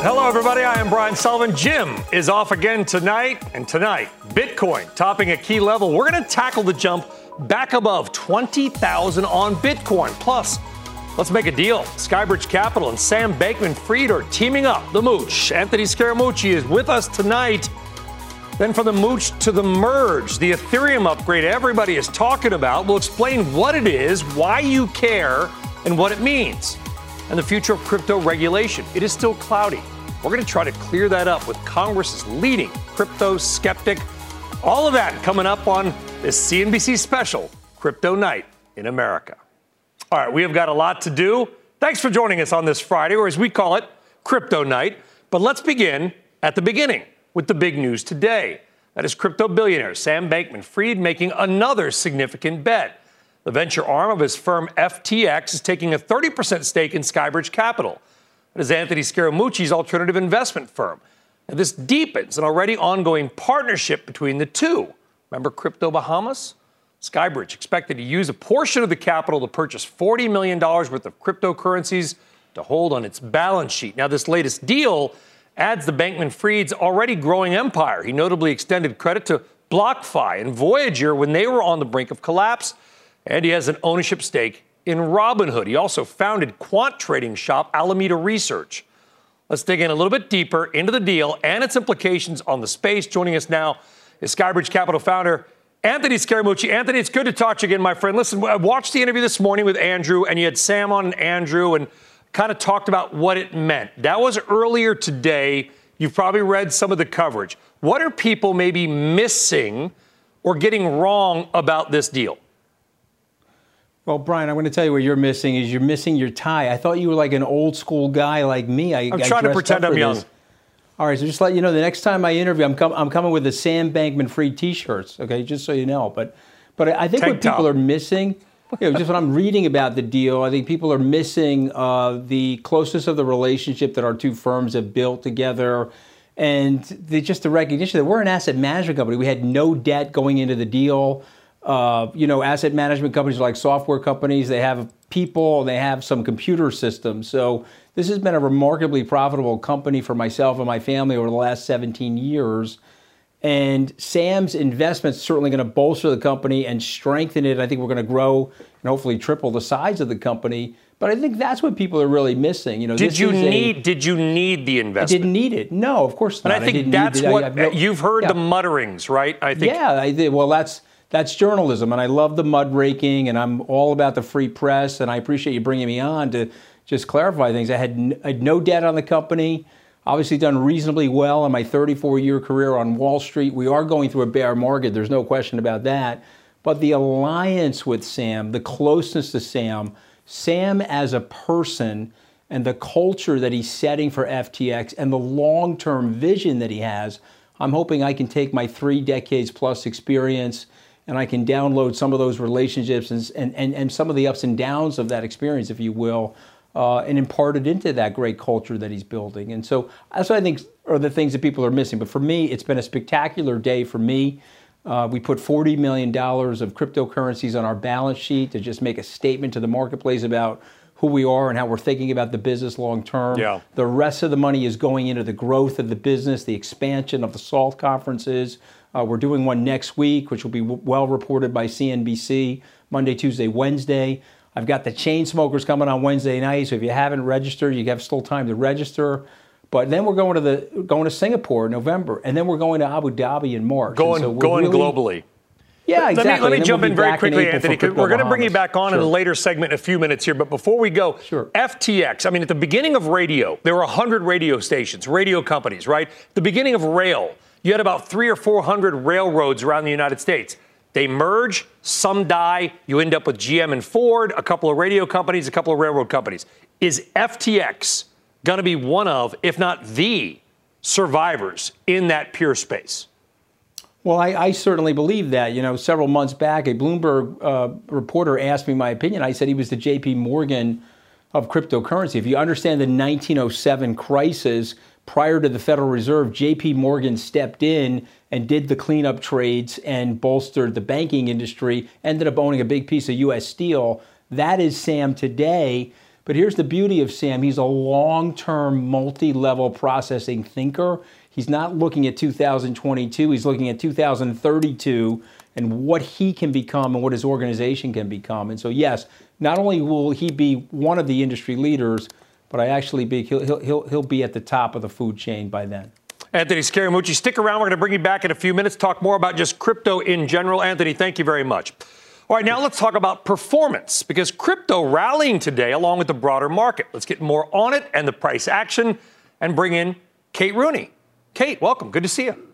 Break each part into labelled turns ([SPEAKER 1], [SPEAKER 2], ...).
[SPEAKER 1] Hello, everybody. I am Brian Sullivan. Jim is off again tonight. And tonight, Bitcoin topping a key level. We're going to tackle the jump back above 20,000 on Bitcoin. Plus, let's make a deal. Skybridge Capital and Sam Bankman Fried are teaming up. The Mooch. Anthony Scaramucci is with us tonight. Then from the Mooch to the Merge, the Ethereum upgrade everybody is talking about. We'll explain what it is, why you care, and what it means and the future of crypto regulation. It is still cloudy. We're going to try to clear that up with Congress's leading crypto skeptic. All of that coming up on this CNBC special, Crypto Night in America. All right, we have got a lot to do. Thanks for joining us on this Friday, or as we call it, Crypto Night. But let's begin at the beginning with the big news today. That is crypto billionaire Sam Bankman Fried making another significant bet. The venture arm of his firm FTX is taking a 30% stake in Skybridge Capital. That is Anthony Scaramucci's alternative investment firm. And this deepens an already ongoing partnership between the two. Remember Crypto Bahamas? Skybridge expected to use a portion of the capital to purchase $40 million worth of cryptocurrencies to hold on its balance sheet. Now, this latest deal adds the Bankman Fried's already growing empire. He notably extended credit to BlockFi and Voyager when they were on the brink of collapse and he has an ownership stake in Robinhood. He also founded quant trading shop Alameda Research. Let's dig in a little bit deeper into the deal and its implications on the space. Joining us now is Skybridge Capital founder Anthony Scaramucci. Anthony, it's good to talk to you again, my friend. Listen, I watched the interview this morning with Andrew, and you had Sam on and Andrew, and kind of talked about what it meant. That was earlier today. You've probably read some of the coverage. What are people maybe missing or getting wrong about this deal?
[SPEAKER 2] Well, Brian, I'm going to tell you what you're missing is you're missing your tie. I thought you were like an old school guy like me. I,
[SPEAKER 1] am trying to pretend I'm young.
[SPEAKER 2] All right, so just let you know, the next time I interview, I'm, com- I'm coming with the Sam Bankman Fried T-shirts. Okay, just so you know. But, but I think
[SPEAKER 1] Tank
[SPEAKER 2] what people
[SPEAKER 1] top.
[SPEAKER 2] are missing, you know, just when I'm reading about the deal, I think people are missing uh, the closeness of the relationship that our two firms have built together, and the, just the recognition that we're an asset management company. We had no debt going into the deal. Uh, you know, asset management companies are like software companies. They have people, they have some computer systems. So this has been a remarkably profitable company for myself and my family over the last 17 years. And Sam's investment's certainly going to bolster the company and strengthen it. I think we're going to grow and hopefully triple the size of the company. But I think that's what people are really missing. You know,
[SPEAKER 1] Did you
[SPEAKER 2] is a-
[SPEAKER 1] need? did you need the
[SPEAKER 2] I
[SPEAKER 1] investment?
[SPEAKER 2] didn't need it. No, of course not. And.
[SPEAKER 1] I think
[SPEAKER 2] didn't
[SPEAKER 1] that's.
[SPEAKER 2] I
[SPEAKER 1] what
[SPEAKER 2] no-
[SPEAKER 1] you've heard
[SPEAKER 2] Yeah.
[SPEAKER 1] the mutterings, right? I think.
[SPEAKER 2] Yeah, I did. Well, that's that's journalism, and I love the mud raking, and I'm all about the free press, and I appreciate you bringing me on to just clarify things. I had, n- I had no debt on the company. Obviously, done reasonably well in my 34 year career on Wall Street. We are going through a bear market. There's no question about that. But the alliance with Sam, the closeness to Sam, Sam as a person, and the culture that he's setting for FTX, and the long term vision that he has, I'm hoping I can take my three decades plus experience and I can download some of those relationships and, and, and, and some of the ups and downs of that experience, if you will, uh, and impart it into that great culture that he's building. And so that's what I think are the things that people are missing. But for me, it's been a spectacular day for me. Uh, we put $40 million of cryptocurrencies on our balance sheet to just make a statement to the marketplace about who we are and how we're thinking about the business long term.
[SPEAKER 1] Yeah.
[SPEAKER 2] The rest of the money is going into the growth of the business, the expansion of the SALT conferences. Uh, we're doing one next week, which will be w- well reported by CNBC Monday, Tuesday, Wednesday. I've got the Chainsmokers coming on Wednesday night, so if you haven't registered, you have still time to register. But then we're going to the going to Singapore in November, and then we're going to Abu Dhabi in March.
[SPEAKER 1] Going
[SPEAKER 2] so
[SPEAKER 1] going
[SPEAKER 2] really-
[SPEAKER 1] globally.
[SPEAKER 2] Yeah, exactly.
[SPEAKER 1] Let me, let me jump
[SPEAKER 2] we'll
[SPEAKER 1] in very quickly,
[SPEAKER 2] in
[SPEAKER 1] Anthony. We're going to bring you back on
[SPEAKER 2] sure.
[SPEAKER 1] in a later segment in a few minutes here. But before we go,
[SPEAKER 2] sure.
[SPEAKER 1] FTX, I mean, at the beginning of radio, there were 100 radio stations, radio companies, right? The beginning of rail, you had about three or 400 railroads around the United States. They merge, some die, you end up with GM and Ford, a couple of radio companies, a couple of railroad companies. Is FTX going to be one of, if not the, survivors in that pure space?
[SPEAKER 2] Well, I, I, certainly believe that. You know, several months back, a Bloomberg uh, reporter asked me my opinion. I said he was the J.P. Morgan of cryptocurrency. If you understand the 1907 crisis prior to the Federal Reserve, J.P. Morgan stepped in and did the cleanup trades and bolstered the banking industry. Ended up owning a big piece of U.S. Steel. That is Sam today. But here's the beauty of Sam he's a long term, multi level processing thinker. He's not looking at 2022, he's looking at 2032 and what he can become and what his organization can become. And so, yes, not only will he be one of the industry leaders, but I actually be, he'll, he'll, he'll he'll be at the top of the food chain by then.
[SPEAKER 1] Anthony Scaramucci, stick around. We're going to bring you back in a few minutes, talk more about just crypto in general. Anthony, thank you very much. All right, now let's talk about performance because crypto rallying today along with the broader market. Let's get more on it and the price action and bring in Kate Rooney. Kate, welcome. Good to see you.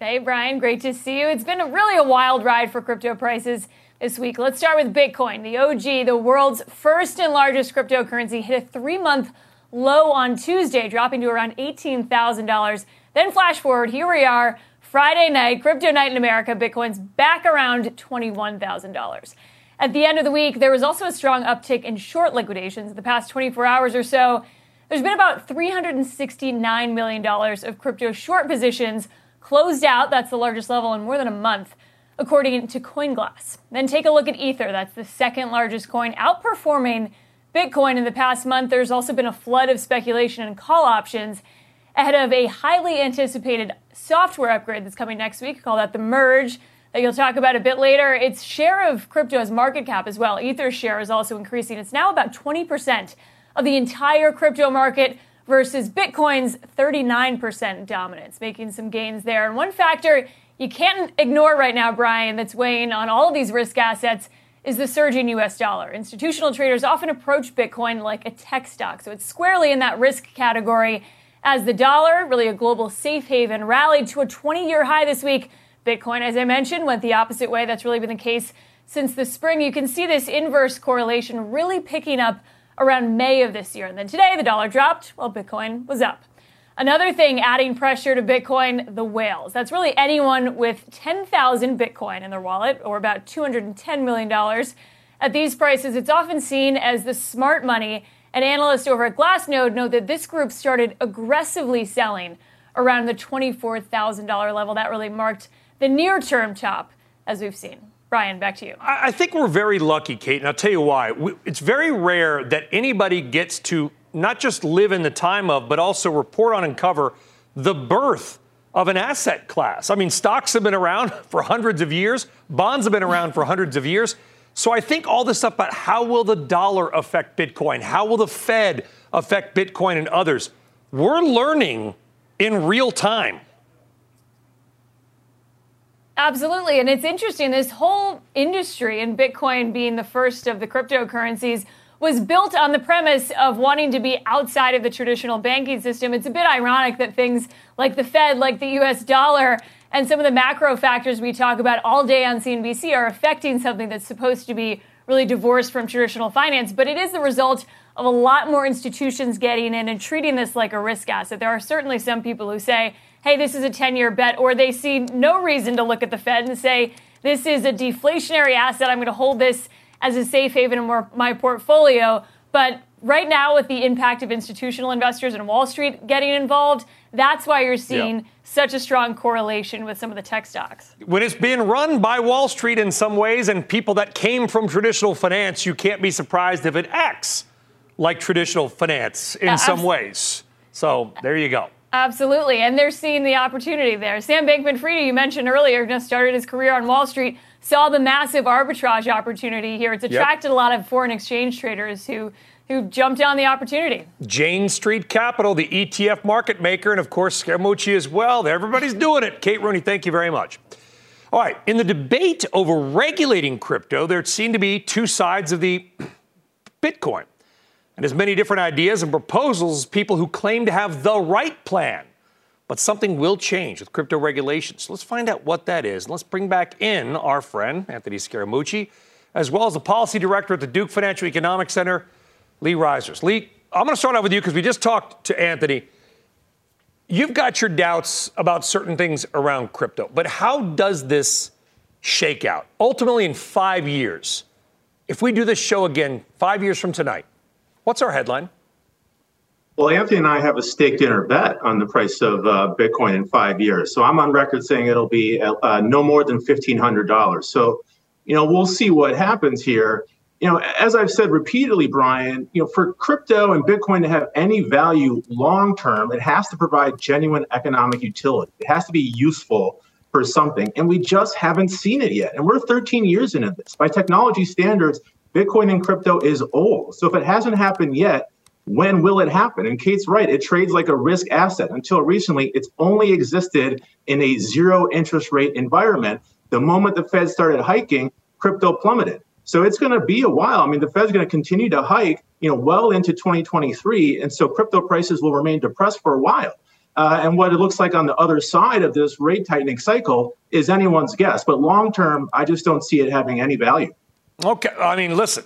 [SPEAKER 3] Hey, Brian. Great to see you. It's been a really a wild ride for crypto prices this week. Let's start with Bitcoin. The OG, the world's first and largest cryptocurrency, hit a three month low on Tuesday, dropping to around $18,000. Then flash forward, here we are, Friday night, crypto night in America, Bitcoin's back around $21,000. At the end of the week, there was also a strong uptick in short liquidations. The past 24 hours or so, there's been about $369 million of crypto short positions closed out. That's the largest level in more than a month, according to CoinGlass. Then take a look at Ether. That's the second largest coin, outperforming Bitcoin in the past month. There's also been a flood of speculation and call options ahead of a highly anticipated software upgrade that's coming next week. Call that the merge that you'll talk about a bit later. Its share of crypto's market cap as well. Ether's share is also increasing. It's now about 20% of the entire crypto market versus Bitcoin's 39% dominance, making some gains there. And one factor you can't ignore right now, Brian, that's weighing on all of these risk assets is the surging US dollar. Institutional traders often approach Bitcoin like a tech stock, so it's squarely in that risk category. As the dollar, really a global safe haven, rallied to a 20 year high this week, Bitcoin, as I mentioned, went the opposite way. That's really been the case since the spring. You can see this inverse correlation really picking up around May of this year. And then today, the dollar dropped while Bitcoin was up. Another thing adding pressure to Bitcoin, the whales. That's really anyone with 10,000 Bitcoin in their wallet, or about $210 million. At these prices, it's often seen as the smart money. And analysts over at Glassnode note that this group started aggressively selling around the $24,000 level. That really marked the near term top, as we've seen. Brian, back to you.
[SPEAKER 1] I think we're very lucky, Kate, and I'll tell you why. It's very rare that anybody gets to not just live in the time of, but also report on and cover the birth of an asset class. I mean, stocks have been around for hundreds of years, bonds have been around for hundreds of years. So I think all this stuff about how will the dollar affect Bitcoin, how will the Fed affect Bitcoin and others, we're learning in real time.
[SPEAKER 3] Absolutely. And it's interesting. This whole industry, and Bitcoin being the first of the cryptocurrencies, was built on the premise of wanting to be outside of the traditional banking system. It's a bit ironic that things like the Fed, like the US dollar, and some of the macro factors we talk about all day on CNBC are affecting something that's supposed to be really divorced from traditional finance. But it is the result of a lot more institutions getting in and treating this like a risk asset. There are certainly some people who say, hey, this is a 10 year bet, or they see no reason to look at the Fed and say, this is a deflationary asset. I'm going to hold this as a safe haven in my portfolio. But right now, with the impact of institutional investors and Wall Street getting involved, that's why you're seeing yep. such a strong correlation with some of the tech stocks.
[SPEAKER 1] When it's being run by Wall Street in some ways and people that came from traditional finance, you can't be surprised if it acts like traditional finance in some ways. So there you go.
[SPEAKER 3] Absolutely, and they're seeing the opportunity there. Sam Bankman-Fried, you mentioned earlier, just started his career on Wall Street, saw the massive arbitrage opportunity here. It's attracted yep. a lot of foreign exchange traders who who jumped on the opportunity.
[SPEAKER 1] Jane Street Capital, the ETF market maker, and of course Scaramucci as well. Everybody's doing it. Kate Rooney, thank you very much. All right, in the debate over regulating crypto, there seem to be two sides of the Bitcoin. And as many different ideas and proposals people who claim to have the right plan. But something will change with crypto regulations. Let's find out what that is. Let's bring back in our friend, Anthony Scaramucci, as well as the policy director at the Duke Financial Economics Center, Lee Reiners. Lee, I'm going to start out with you because we just talked to Anthony. You've got your doubts about certain things around crypto, but how does this shake out? Ultimately, in five years, if we do this show again five years from tonight, what's our headline?
[SPEAKER 4] Well, Anthony and I have a steak dinner bet on the price of uh, Bitcoin in five years. So I'm on record saying it'll be uh, no more than $1,500. So, you know, we'll see what happens here. You know, as I've said repeatedly, Brian, you know, for crypto and Bitcoin to have any value long term, it has to provide genuine economic utility. It has to be useful for something. And we just haven't seen it yet. And we're 13 years into this. By technology standards, Bitcoin and crypto is old. So if it hasn't happened yet, when will it happen? And Kate's right, it trades like a risk asset. Until recently, it's only existed in a zero interest rate environment. The moment the Fed started hiking, crypto plummeted. So it's going to be a while. I mean, the Fed's going to continue to hike, you know, well into 2023, and so crypto prices will remain depressed for a while. Uh, and what it looks like on the other side of this rate tightening cycle is anyone's guess. But long term, I just don't see it having any value.
[SPEAKER 1] Okay, I mean, listen,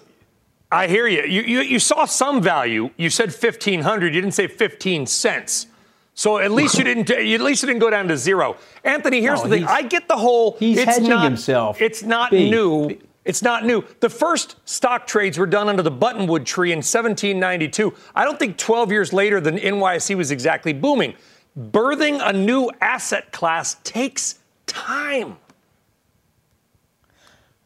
[SPEAKER 1] I hear you. You, you, you saw some value. You said 1500 You didn't say 15 cents. So at least you didn't. At least you didn't go down to zero. Anthony, here's
[SPEAKER 2] No,
[SPEAKER 1] the thing. I get the whole.
[SPEAKER 2] he's
[SPEAKER 1] it's
[SPEAKER 2] hedging
[SPEAKER 1] not,
[SPEAKER 2] himself.
[SPEAKER 1] It's not
[SPEAKER 2] B.
[SPEAKER 1] new.
[SPEAKER 2] B.
[SPEAKER 1] It's not new. The first stock trades were done under the Buttonwood tree in 1792. I don't think 12 years later the NYSE was exactly booming. Birthing a new asset class takes time.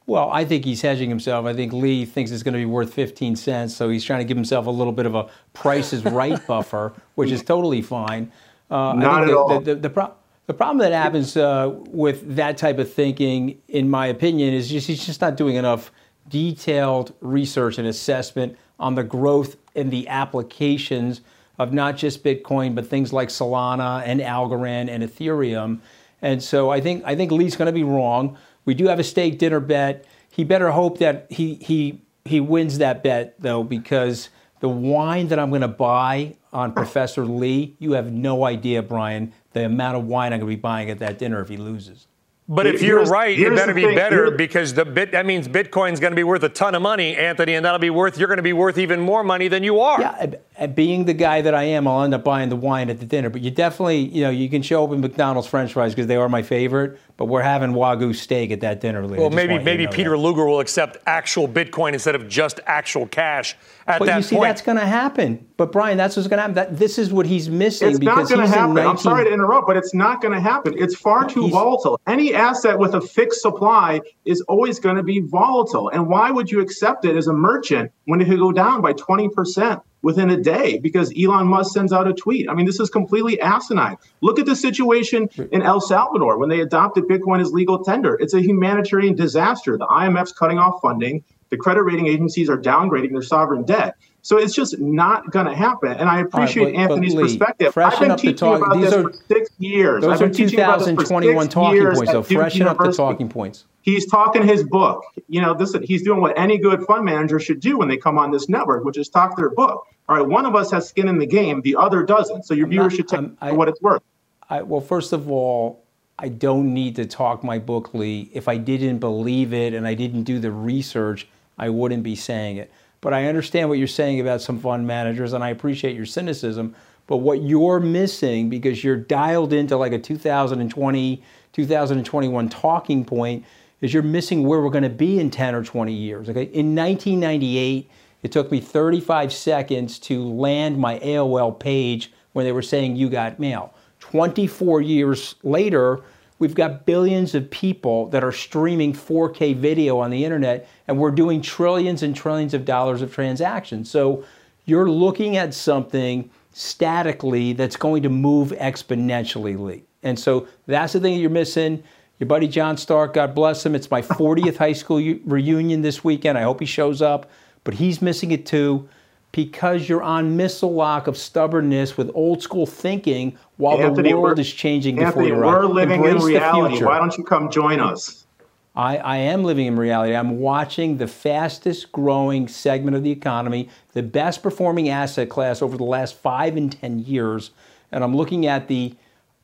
[SPEAKER 2] Well, I think he's hedging himself. I think Lee thinks it's going to be worth 15 cents, so he's trying to give himself a little bit of a price is right buffer, which is totally fine. Uh,
[SPEAKER 4] Not
[SPEAKER 2] I think
[SPEAKER 4] at
[SPEAKER 2] the,
[SPEAKER 4] all.
[SPEAKER 2] The, the, the, pro- the problem that happens uh, with that type of thinking, in my opinion, is just he's just not doing enough detailed research and assessment on the growth and the applications of not just Bitcoin, but things like Solana and Algorand and Ethereum. And so I think I think Lee's going to be wrong. We do have a steak dinner bet. He better hope that he he he wins that bet though, because the wine that I'm going to buy on Professor Lee, you have no idea, Brian, the amount of wine I'm going to be buying at that dinner if he loses.
[SPEAKER 1] But if you're right, it
[SPEAKER 4] here's
[SPEAKER 1] better be better
[SPEAKER 4] Here-
[SPEAKER 1] because the bit that means Bitcoin's going to be worth a ton of money, Anthony, and that'll be worth you're going to be worth even more money than you are.
[SPEAKER 2] Yeah, being the guy that I am, I'll end up buying the wine at the dinner. But you definitely, you know, you can show up in McDonald's French fries because they are my favorite. But we're having wagyu steak at that dinner. later.
[SPEAKER 1] Well, maybe
[SPEAKER 2] want you to
[SPEAKER 1] maybe Peter
[SPEAKER 2] that.
[SPEAKER 1] Luger will accept actual Bitcoin instead of just actual cash at
[SPEAKER 2] But
[SPEAKER 1] that
[SPEAKER 2] you see,
[SPEAKER 1] point.
[SPEAKER 2] that's going to happen. But Brian, that's what's going to happen. That, this is what he's missing
[SPEAKER 4] It's not
[SPEAKER 2] because
[SPEAKER 4] going to
[SPEAKER 2] he's in
[SPEAKER 4] happen.
[SPEAKER 2] 19.
[SPEAKER 4] I'm sorry to interrupt, but it's not going to happen. It's far too
[SPEAKER 2] He's-
[SPEAKER 4] volatile. Any asset with a fixed supply is always going to be volatile. And why would you accept it as a merchant when it could go down by 20%? Within a day, because Elon Musk sends out a tweet. I mean, this is completely asinine. Look at the situation in El Salvador when they adopted Bitcoin as legal tender. It's a humanitarian disaster. The IMF's cutting off funding. The credit rating agencies are downgrading their sovereign debt. So it's just not going to happen. And I appreciate
[SPEAKER 2] but- but
[SPEAKER 4] Anthony's
[SPEAKER 2] Lee,
[SPEAKER 4] perspective. I've been
[SPEAKER 2] up the
[SPEAKER 4] teaching
[SPEAKER 2] talk-
[SPEAKER 4] about
[SPEAKER 2] these
[SPEAKER 4] this
[SPEAKER 2] are-
[SPEAKER 4] for six years.
[SPEAKER 2] Those
[SPEAKER 4] I've
[SPEAKER 2] are
[SPEAKER 4] been teaching about this for
[SPEAKER 2] 2021 talking points. So freshen up the talking points.
[SPEAKER 4] He's talking his book. You know, this he's doing what any good fund manager should do when they come on this network, which is talk their book. All right, one of us has skin in the game, the other doesn't. So your
[SPEAKER 2] I'm
[SPEAKER 4] viewers
[SPEAKER 2] not-
[SPEAKER 4] should take
[SPEAKER 2] I-
[SPEAKER 4] what it's worth.
[SPEAKER 2] I, well, first of all, I don't need to talk my book, Lee. If I didn't believe it and I didn't do the research, I wouldn't be saying it. But I understand what you're saying about some fund managers, and I appreciate your cynicism. But what you're missing, because you're dialed into like a 2020, 2021 talking point, is you're missing where we're going to be in 10 or 20 years. Okay, in 1998, it took me 35 seconds to land my AOL page when they were saying you got mail. 24 years later, we've got billions of people that are streaming 4K video on the internet, and we're doing trillions and trillions of dollars of transactions. So you're looking at something statically that's going to move exponentially, And so that's the thing that you're missing. Your buddy John Stark, God bless him. It's my 40th high school reunion this weekend. I hope he shows up, but he's missing it too. Because you're on missile lock of stubbornness with old school thinking while
[SPEAKER 4] Anthony,
[SPEAKER 2] the world is changing
[SPEAKER 4] Anthony,
[SPEAKER 2] before your
[SPEAKER 4] we're living
[SPEAKER 2] Embrace
[SPEAKER 4] in reality. Why don't you come join us?
[SPEAKER 2] I, I am living in reality. I'm watching the fastest growing segment of the economy, the best performing asset class over the last five and 10 years. And I'm looking at the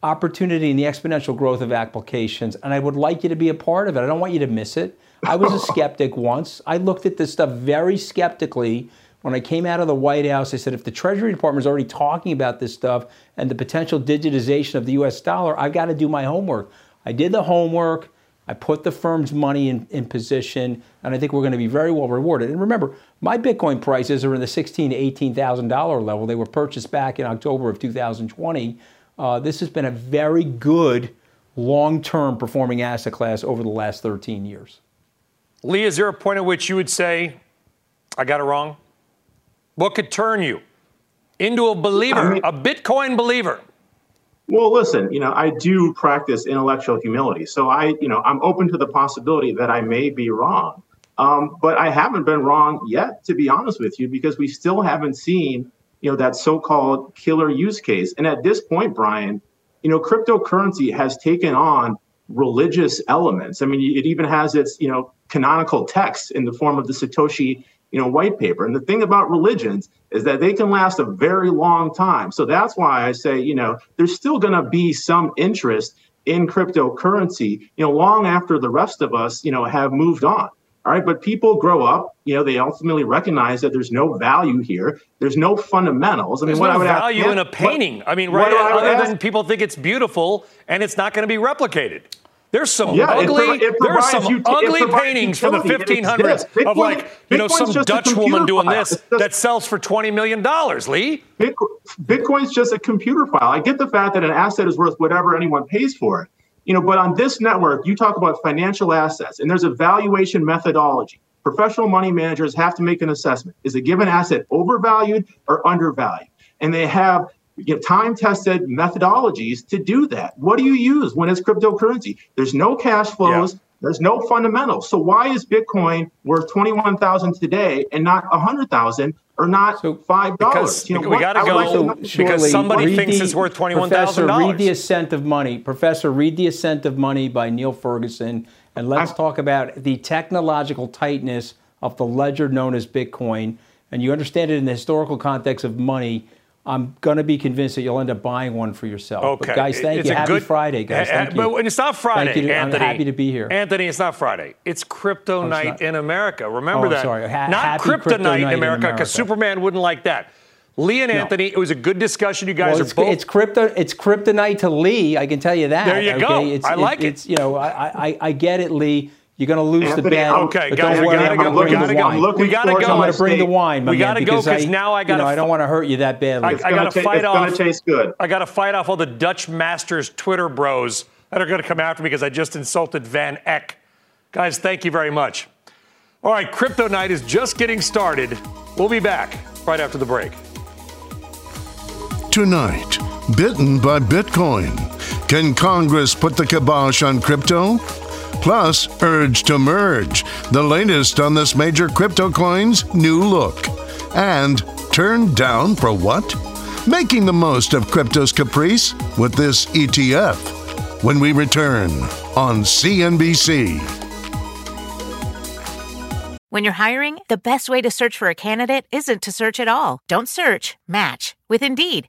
[SPEAKER 2] opportunity and the exponential growth of applications. And I would like you to be a part of it. I don't want you to miss it. I was a skeptic once. I looked at this stuff very skeptically. When I came out of the White House, I said, if the Treasury Department is already talking about this stuff and the potential digitization of the US dollar, I've got to do my homework. I did the homework. I put the firm's money in, in position, and I think we're going to be very well rewarded. And remember, my Bitcoin prices are in the sixteen to eighteen thousand dollar level. They were purchased back in October of 2020. Uh, this has been a very good long-term performing asset class over the last 13 years.
[SPEAKER 1] Lee, is there a point at which you would say, I got it wrong? What could turn you into a believer,
[SPEAKER 4] I mean-
[SPEAKER 1] a Bitcoin believer?
[SPEAKER 4] Well, listen, you know, I do practice intellectual humility. So I, you know, I'm open to the possibility that I may be wrong. Um, but I haven't been wrong yet, to be honest with you, because we still haven't seen, you know, that so-called killer use case. And at this point, Brian, you know, cryptocurrency has taken on religious elements. I mean, it even has its, you know, canonical text in the form of the Satoshi, you know, white paper. And the thing about religions is that they can last a very long time. So that's why I say, you know, there's still going to be some interest in cryptocurrency, you know, long after the rest of us, you know, have moved on. All right, but people grow up, you know, they ultimately recognize that there's no value here. There's no fundamentals. I mean,
[SPEAKER 1] There's
[SPEAKER 4] what
[SPEAKER 1] no
[SPEAKER 4] I would
[SPEAKER 1] value
[SPEAKER 4] ask,
[SPEAKER 1] in a
[SPEAKER 4] what-
[SPEAKER 1] painting. I mean, right? Other than people think it's beautiful and it's not going to be replicated. There's some
[SPEAKER 4] Yeah,
[SPEAKER 1] ugly,
[SPEAKER 4] it
[SPEAKER 1] there's
[SPEAKER 4] provides
[SPEAKER 1] some ugly paintings from the 1500s
[SPEAKER 4] exists.
[SPEAKER 1] of
[SPEAKER 4] Bitcoin-
[SPEAKER 1] like, you know,
[SPEAKER 4] Bitcoin's
[SPEAKER 1] some Dutch woman doing
[SPEAKER 4] file.
[SPEAKER 1] this
[SPEAKER 4] just-
[SPEAKER 1] that sells for $20 million, Lee.
[SPEAKER 4] Bitcoin's just a computer file. I get the fact that an asset is worth whatever anyone pays for it. You know, but on this network, you talk about financial assets, and there's a valuation methodology. Professional money managers have to make an assessment. Is a given asset overvalued or undervalued? And they have you know, time-tested methodologies to do that. What do you use when it's cryptocurrency? There's no cash flows.
[SPEAKER 1] Yeah.
[SPEAKER 4] There's no fundamentals. So why is Bitcoin worth twenty-one thousand today and not a hundred thousand or not
[SPEAKER 2] So-
[SPEAKER 4] five
[SPEAKER 1] Because
[SPEAKER 4] dollars?
[SPEAKER 1] we gotta go- because somebody thinks
[SPEAKER 2] the-
[SPEAKER 1] it's worth $21,000.
[SPEAKER 2] Professor, read The Ascent of Money. Professor, read The Ascent of Money by Niall Ferguson, and let's
[SPEAKER 4] I-
[SPEAKER 2] talk about the technological tightness of the ledger known as Bitcoin. And you understand it in the historical context of money. I'm going to be convinced that you'll end up buying one for yourself.
[SPEAKER 1] Okay.
[SPEAKER 2] But guys, thank
[SPEAKER 1] It's
[SPEAKER 2] you. Happy
[SPEAKER 1] good-
[SPEAKER 2] Friday, guys. Thank you.
[SPEAKER 1] But it's not Friday,
[SPEAKER 2] Thank you. I'm happy to be here.
[SPEAKER 1] Anthony, it's not Friday. It's Crypto oh,
[SPEAKER 2] it's
[SPEAKER 1] Night in America. Remember
[SPEAKER 2] Oh, I'm
[SPEAKER 1] that.
[SPEAKER 2] sorry. Ha-
[SPEAKER 1] not Crypto,
[SPEAKER 2] Crypto
[SPEAKER 1] Night in America, because Superman wouldn't like that. Lee and Anthony, it was a good discussion. You guys
[SPEAKER 2] Well,
[SPEAKER 1] are
[SPEAKER 2] it's,
[SPEAKER 1] both.
[SPEAKER 2] it's crypto. It's kryptonite to Lee. I can tell you that.
[SPEAKER 1] There you
[SPEAKER 2] okay?
[SPEAKER 1] go.
[SPEAKER 2] It's,
[SPEAKER 1] I like it.
[SPEAKER 2] It's you know I, I I get it, Lee. You're going to lose the
[SPEAKER 4] Anthony,
[SPEAKER 2] bet.
[SPEAKER 4] I'm-
[SPEAKER 1] Okay,
[SPEAKER 2] but
[SPEAKER 1] guys,
[SPEAKER 2] don't
[SPEAKER 1] we
[SPEAKER 2] worry,
[SPEAKER 1] gotta
[SPEAKER 2] I'm
[SPEAKER 1] go.
[SPEAKER 2] going
[SPEAKER 1] We
[SPEAKER 2] to bring
[SPEAKER 1] gotta
[SPEAKER 2] the
[SPEAKER 1] go.
[SPEAKER 2] wine.
[SPEAKER 4] looking
[SPEAKER 1] We gotta go.
[SPEAKER 2] I'm going to bring the wine, my
[SPEAKER 1] We gotta go,
[SPEAKER 2] because I,
[SPEAKER 1] now I gotta
[SPEAKER 2] know, I don't want to hurt you that badly.
[SPEAKER 1] I- I gotta
[SPEAKER 4] ta-
[SPEAKER 1] fight
[SPEAKER 4] it's
[SPEAKER 1] off-
[SPEAKER 4] gonna taste good.
[SPEAKER 1] I got to fight off all the Dutch Masters Twitter bros that are going to come after me because I just insulted Van Eck. Guys, thank you very much. All right, Crypto Night is just getting started. We'll be back right after the break.
[SPEAKER 5] Tonight, bitten by Bitcoin. Can Congress put the kibosh on crypto? Plus, urge to merge. The latest on this major crypto coin's new look. And turned down for what? Making the most of crypto's caprice with this ETF. When we return on CNBC.
[SPEAKER 6] When you're hiring, the best way to search for a candidate isn't to search at all. Don't search, match with Indeed.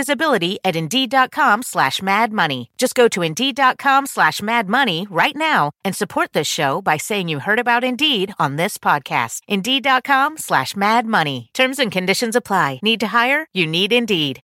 [SPEAKER 6] visibility at Indeed.com slash Mad Money. Just go to Indeed.com slash Mad Money right now and support this show by saying you heard about Indeed on this podcast. Indeed.com slash Mad Money. Terms and conditions apply. Need to hire? You need Indeed.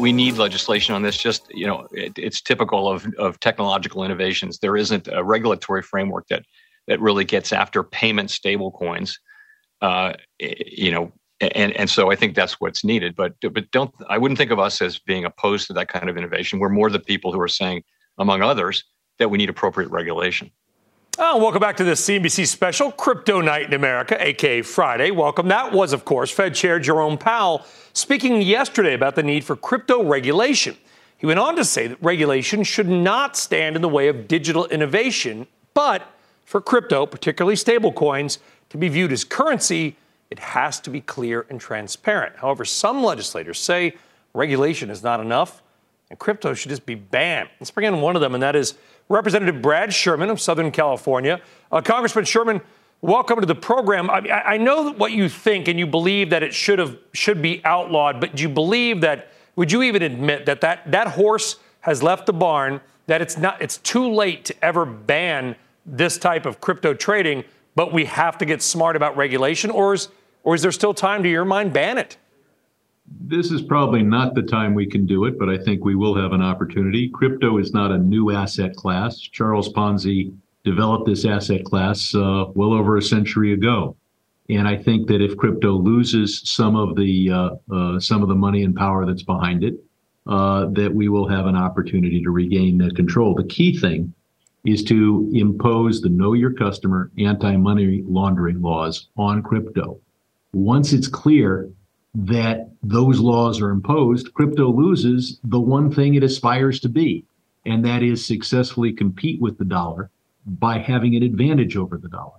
[SPEAKER 7] we need legislation on this. Just you know, it, it's typical of of technological innovations. There isn't a regulatory framework that that really gets after payment stable coins. Uh, you know, and and so I think that's what's needed. But but don't I wouldn't think of us as being opposed to that kind of innovation. We're more the people who are saying, among others, that we need appropriate regulation.
[SPEAKER 1] Oh, welcome back to this CNBC special, Crypto Night in America, aka Friday. Welcome. That was, of course, Fed Chair Jerome Powell speaking yesterday about the need for crypto regulation. He went on to say that regulation should not stand in the way of digital innovation, but for crypto, particularly stablecoins, to be viewed as currency, it has to be clear and transparent. However, some legislators say regulation is not enough and crypto should just be banned. Let's bring in one of them, and that is Representative Brad Sherman of Southern California. Uh, Congressman Sherman, welcome to the program. I, I, know what you think, and you believe that it should have should be outlawed. But do you believe that? Would you even admit that that that horse has left the barn? That it's not. It's too late to ever ban this type of crypto trading. But we have to get smart about regulation, or is or is there still time to your mind ban it?
[SPEAKER 8] this is probably not the time we can do it, but I think we will have an opportunity. Crypto is not a new asset class. Charles Ponzi developed this asset class uh, well over a century ago, and I think that if crypto loses some of the uh, uh, some of the money and power that's behind it, uh, that we will have an opportunity to regain that control. The key thing is to impose the know your customer anti-money laundering laws on crypto. Once it's clear that those laws are imposed, crypto loses the one thing it aspires to be, and that is successfully compete with the dollar by having an advantage over the dollar.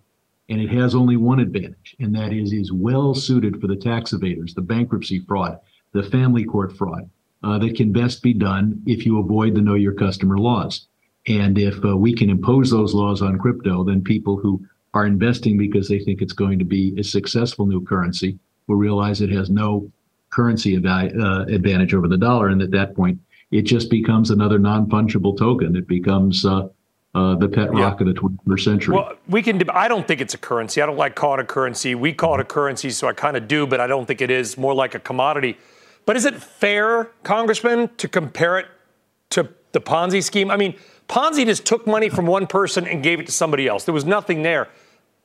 [SPEAKER 8] And it has only one advantage, and that is is well suited for the tax evaders, the bankruptcy fraud, the family court fraud uh, that can best be done if you avoid the know your customer laws. And if uh, we can impose those laws on crypto, then people who are investing because they think it's going to be a successful new currency will realize it has no currency uh, advantage over the dollar. And at that point, it just becomes another non fungible token. It becomes uh, uh, the pet rock yeah. of the 21st century.
[SPEAKER 1] Well, we can. I don't think it's a currency. I don't like call it a currency. We call it a currency, so I kind of do, but I don't think it is. More like a commodity. But is it fair, Congressman, to compare it to the Ponzi scheme? I mean, Ponzi just took money from one person and gave it to somebody else. There was nothing there.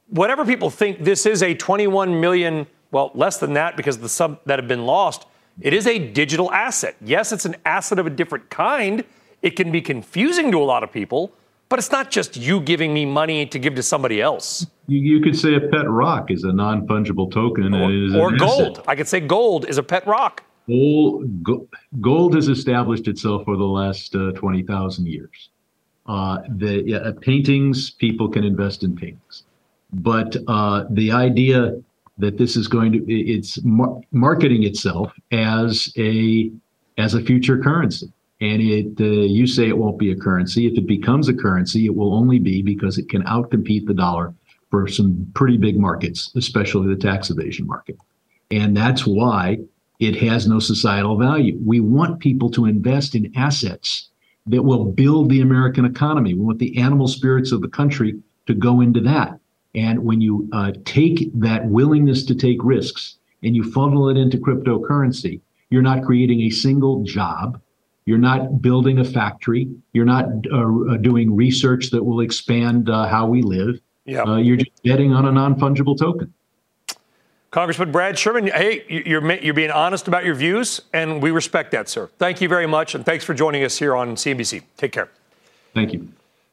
[SPEAKER 1] Whatever people think, this is a 21 million well, less than that because the sum that have been lost. It is a digital asset. Yes, it's an asset of a different kind. It can be confusing to a lot of people, but it's not just you giving me money to give to somebody else.
[SPEAKER 8] You, you could say a pet rock is a non fungible token.
[SPEAKER 1] Or, or gold. Asset. I could say gold is a pet rock.
[SPEAKER 8] Gold, gold has established itself for the last uh, 20,000 years. Uh, the yeah, uh, paintings, people can invest in paintings. But uh, the idea that this is going to it's mar- marketing itself as a as a future currency. And it uh, you say it won't be a currency. If it becomes a currency it will only be because it can outcompete the dollar for some pretty big markets especially the tax evasion market. And that's why it has no societal value. We want people to invest in assets that will build the american economy we want the animal spirits of the country to go into that and when you uh, take that willingness to take risks and you funnel it into cryptocurrency, you're not creating a single job. You're not building a factory. You're not uh, uh doing research that will expand uh, how we live. Yeah. Uh, you're just betting on a non fungible token.
[SPEAKER 1] Congressman Brad Sherman, hey, you're, you're being honest about your views, and we respect that, sir. Thank you very much, and thanks for joining us here on CNBC. Take care.
[SPEAKER 8] Thank you.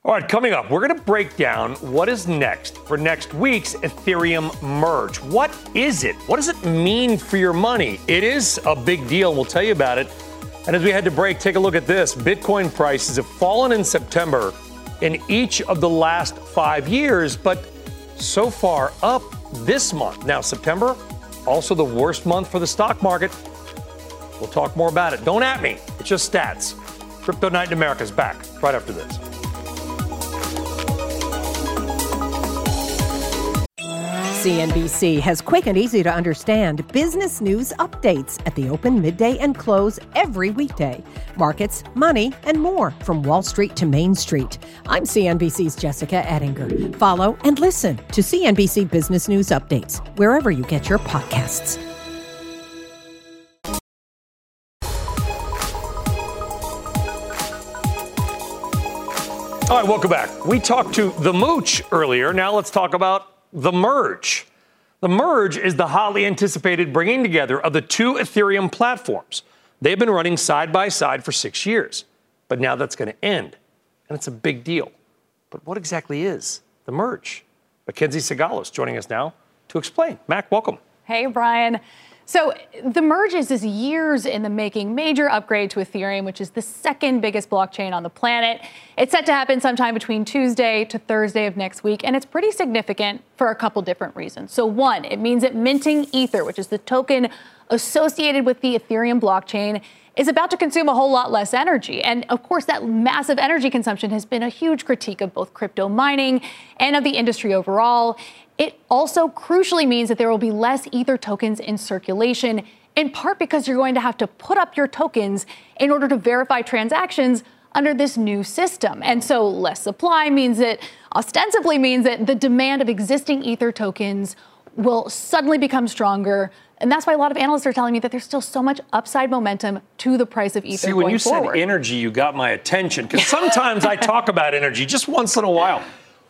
[SPEAKER 1] All right, coming up, we're going to break down what is next for next week's Ethereum merge. What is it? What does it mean for your money? It is a big deal, we'll tell you about it. And as we head to break, take a look at this. Bitcoin prices have fallen in September in each of the last five years, but so far up this month. Now, September, also the worst month for the stock market. We'll talk more about it. Don't at me, it's just stats. Crypto Night in America is back right after this.
[SPEAKER 9] CNBC has quick and easy to understand business news updates at the open, midday, and close every weekday. Markets, money, and more from Wall Street to Main Street. I'm CNBC's Jessica Ettinger. Follow and listen to CNBC Business News Updates wherever you get your podcasts.
[SPEAKER 1] All right, welcome back. We talked to the Mooch earlier. Now let's talk about the merge. The merge is the hotly anticipated bringing together of the two Ethereum platforms. They've been running side by side for six years, but now that's going to end, and it's a big deal. But what exactly is the merge? Mackenzie Sigalos joining us now to explain. Mac, welcome.
[SPEAKER 10] Hey, Brian. So the merge is this years in the making major upgrade to Ethereum, which is the second biggest blockchain on the planet. It's set to happen sometime between Tuesday to Thursday of next week, and it's pretty significant for a couple different reasons. So one, it means that minting Ether, which is the token associated with the Ethereum blockchain, is about to consume a whole lot less energy. And of course, that massive energy consumption has been a huge critique of both crypto mining and of the industry overall. It also crucially means that there will be less Ether tokens in circulation, in part because you're going to have to put up your tokens in order to verify transactions under this new system. And so less supply means that ostensibly means that the demand of existing Ether tokens will suddenly become stronger. And that's why a lot of analysts are telling me that there's still so much upside momentum to the price of Ether.
[SPEAKER 1] See, when you
[SPEAKER 10] forward.
[SPEAKER 1] said energy, you got my attention because sometimes I talk about energy just once in a while.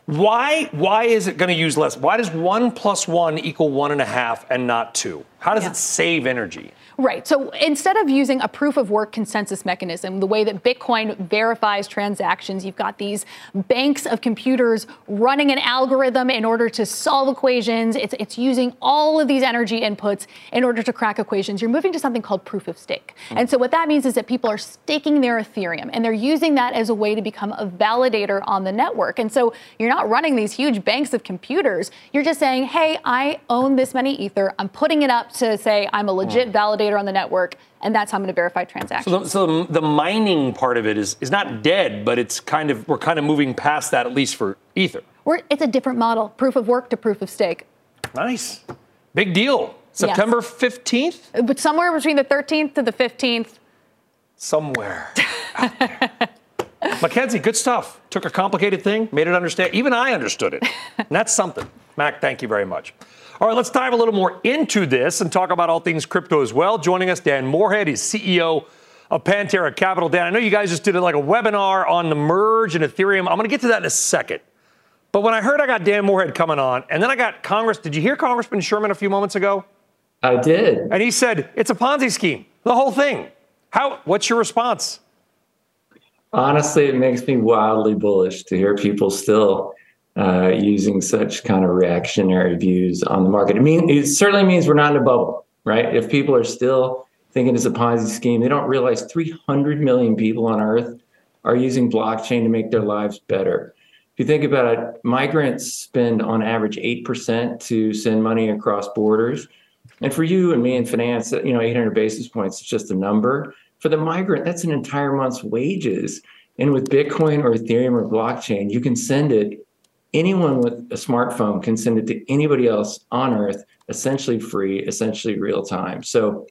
[SPEAKER 1] Why, why is it going to use less? Why does one plus one equal one and a half and not two? How does yeah. it save energy?
[SPEAKER 10] Right. So instead of using a proof of work consensus mechanism, the way that Bitcoin verifies transactions, you've got these banks of computers running an algorithm in order to solve equations. It's, it's using all of these energy inputs in order to crack equations. You're moving to something called proof of stake. Mm-hmm. And so what that means is that people are staking their Ethereum and they're using that as a way to become a validator on the network. And so you're not running these huge banks of computers. You're just saying, hey, I own this many Ether. I'm putting it up to say I'm a legit mm-hmm. validator validator on the network, and that's how I'm going to verify transactions.
[SPEAKER 1] So, the, so the mining part of it is is not dead, but it's kind of we're kind of moving past that at least for Ether.
[SPEAKER 10] We're, it's a different model, proof of work to proof of stake.
[SPEAKER 1] Nice, big deal. September fifteenth,
[SPEAKER 10] yes. but somewhere between the 13th to the 15th.
[SPEAKER 1] Somewhere. Mackenzie, good stuff. Took a complicated thing, made it understand. Even I understood it. And that's something. Mac, thank you very much. All right, let's dive a little more into this and talk about all things crypto as well. Joining us, Dan Morehead, he's CEO of Pantera Capital. Dan, I know you guys just did like a webinar on the merge and Ethereum. I'm going to get to that in a second. But when I heard I got Dan Morehead coming on, and then I got Congress, did you hear Congressman Sherman a few moments ago?
[SPEAKER 11] I did.
[SPEAKER 1] And he said it's a Ponzi scheme, the whole thing. How? What's your response?
[SPEAKER 11] Honestly, it makes me wildly bullish to hear people still uh, using such kind of reactionary views on the market. I mean, it certainly means we're not in a bubble, right? If people are still thinking it's a Ponzi scheme, they don't realize 300 million people on Earth are using blockchain to make their lives better. If you think about it, migrants spend on average 8% to send money across borders. And for you and me in finance, you know, 800 basis points is just a number. For the migrant, that's an entire month's wages. And with Bitcoin or Ethereum or blockchain, you can send it anyone with a smartphone can send it to anybody else on earth essentially free essentially real time. So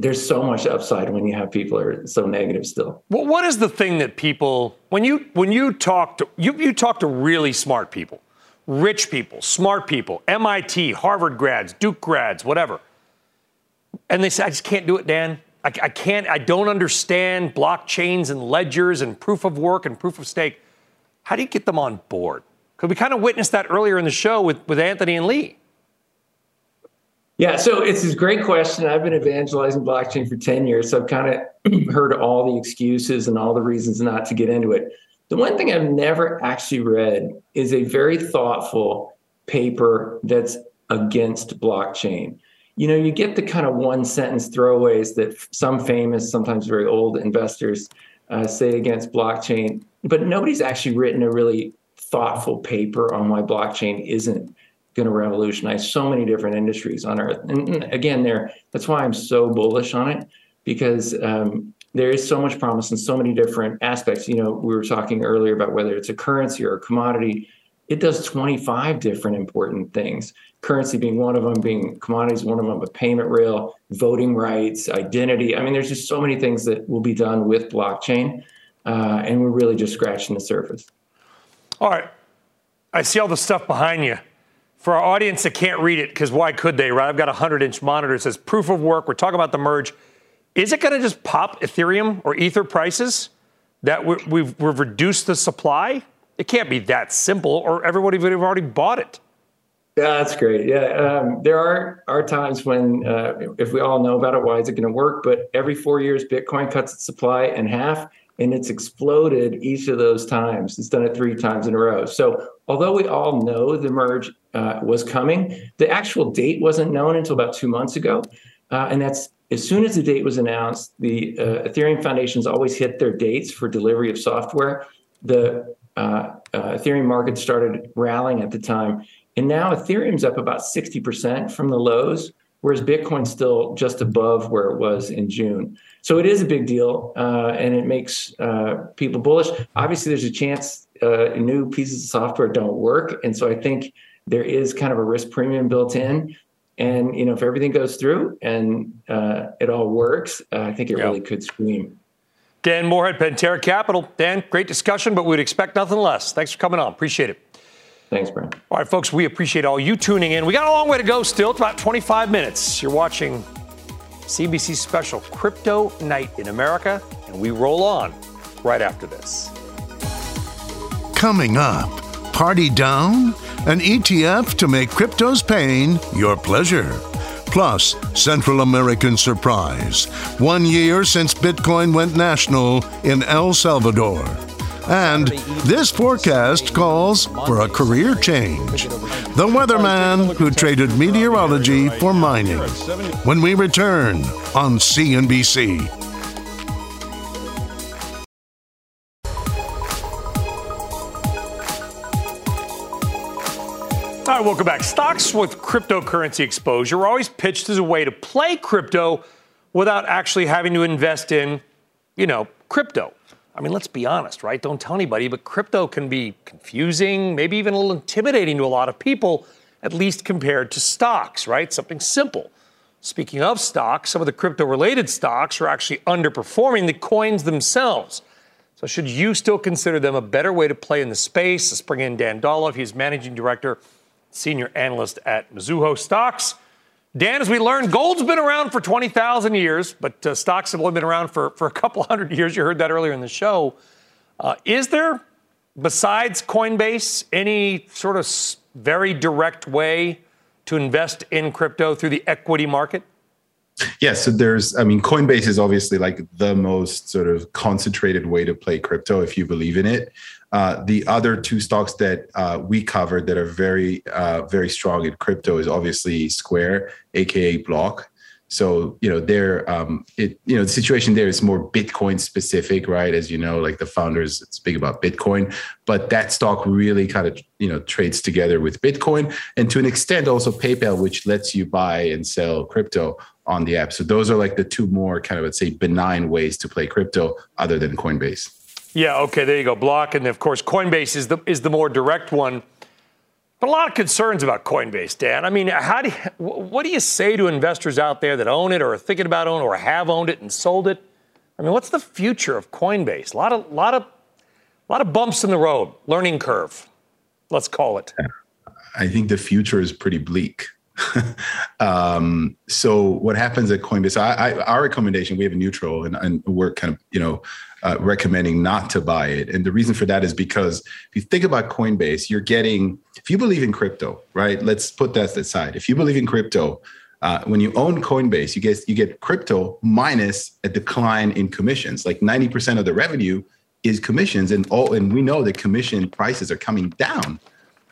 [SPEAKER 11] there's so much upside when you have people are so negative still.
[SPEAKER 1] Well, what is the thing that people when you when you talk to you, you talk to really smart people rich people smart people mit harvard grads duke grads whatever and they say i just can't do it dan. I, I can't i don't understand blockchains and ledgers and proof of work and proof of stake. How do you get them on board because we kind of witnessed that earlier in the show with, with Anthony and Lee.
[SPEAKER 11] Yeah, so it's a great question. I've been evangelizing blockchain for 10 years, so I've kind of heard all the excuses and all the reasons not to get into it. The one thing I've never actually read is a very thoughtful paper that's against blockchain. You know, you get the kind of one sentence throwaways that some famous, sometimes very old investors uh, say against blockchain, but nobody's actually written a really thoughtful paper on why blockchain isn't going to revolutionize so many different industries on earth. And again, there that's why I'm so bullish on it because um, there is so much promise in so many different aspects. You know, we were talking earlier about whether it's a currency or a commodity. It does 25 different important things. Currency being one of them, being commodities one of them, a payment rail, voting rights, identity. I mean, there's just so many things that will be done with blockchain, uh, and we're really just scratching the surface.
[SPEAKER 1] All right. I see all the stuff behind you. For our audience that can't read it, because why could they, right? I've got a 100 inch monitor. It says proof of work. We're talking about the merge. Is it going to just pop Ethereum or Ether prices? that we we've, we've reduced the supply? It can't be that simple, or everybody would have already bought it.
[SPEAKER 11] Yeah, that's great. Yeah, um, there are are times when, uh, if we all know about it, why is it going to work? But every four years, Bitcoin cuts its supply in half, and it's exploded each of those times. It's done it three times in a row. So, although we all know the merge uh, was coming, the actual date wasn't known until about two months ago, uh, and that's as soon as the date was announced. The uh, Ethereum foundations always hit their dates for delivery of software. The uh, uh, Ethereum market started rallying at the time and now Ethereum's up about 60% from the lows, whereas Bitcoin's still just above where it was in June. So it is a big deal, uh, and it makes uh, people bullish. Obviously, there's a chance uh, new pieces of software don't work, and so I think there is kind of a risk premium built in. And you know, if everything goes through and uh, it all works, uh, I think it really could scream.
[SPEAKER 1] Dan Morehead, Pantera Capital. Dan, great discussion, but we'd expect nothing less. Thanks for coming on. Appreciate it.
[SPEAKER 11] Thanks, Brian.
[SPEAKER 1] All right, folks, we appreciate all you tuning in. We got a long way to go still. It's about 25 minutes. You're watching CNBC's special Crypto Night in America, and we roll on right after this.
[SPEAKER 5] Coming up, party down? An ETF to make crypto's pain your pleasure. Plus, Central American surprise. One year since Bitcoin went national in El Salvador. And this forecast calls for a career change. The weatherman who traded meteorology for mining. When we return on CNBC.
[SPEAKER 1] All right, welcome back. Stocks with cryptocurrency exposure are always pitched as a way to play crypto without actually having to invest in, you know, crypto. I mean, let's be honest, right? Don't tell anybody, but crypto can be confusing, maybe even a little intimidating to a lot of people, at least compared to stocks, right? Something simple. Speaking of stocks, some of the crypto related stocks are actually underperforming the coins themselves. So, should you still consider them a better way to play in the space? Let's bring in Dan Dolev. He's managing director, senior analyst at Mizuho Stocks. Dan, as we learned, gold's been around for 20,000 years, but uh, stocks have only been around for, for a couple hundred years. You heard that earlier in the show. Uh, is there, besides Coinbase, any sort of very direct way to invest in crypto through the equity market?
[SPEAKER 12] Yeah, so there's, I mean, Coinbase is obviously like the most sort of concentrated way to play crypto if you believe in it. Uh, the other two stocks that uh, we covered that are very, uh, very strong in crypto is obviously Square, aka Block. So you know, there, um, it you know, the situation there is more Bitcoin specific, right? As you know, like the founders speak about Bitcoin, but that stock really kind of you know trades together with Bitcoin, and to an extent also PayPal, which lets you buy and sell crypto on the app. So those are like the two more kind of let's say benign ways to play crypto, other than Coinbase.
[SPEAKER 1] Yeah, okay, there you go. Block, and of course, Coinbase is the is the more direct one. But a lot of concerns about Coinbase, Dan. I mean, how do you, what do you say to investors out there that own it or are thinking about owning or have owned it and sold it? I mean, what's the future of Coinbase? A lot of lot of a lot of bumps in the road, learning curve. Let's call it.
[SPEAKER 12] I think the future is pretty bleak. um, so what happens at Coinbase? I, I, our recommendation, we have a neutral, and, and we're kind of you know uh, recommending not to buy it. And the reason for that is because if you think about Coinbase, you're getting, if you believe in crypto, right? Let's put that aside. If you believe in crypto, uh, when you own Coinbase, you get you get crypto minus a decline in commissions. Like 90% of the revenue is commissions, and all and we know that commission prices are coming down.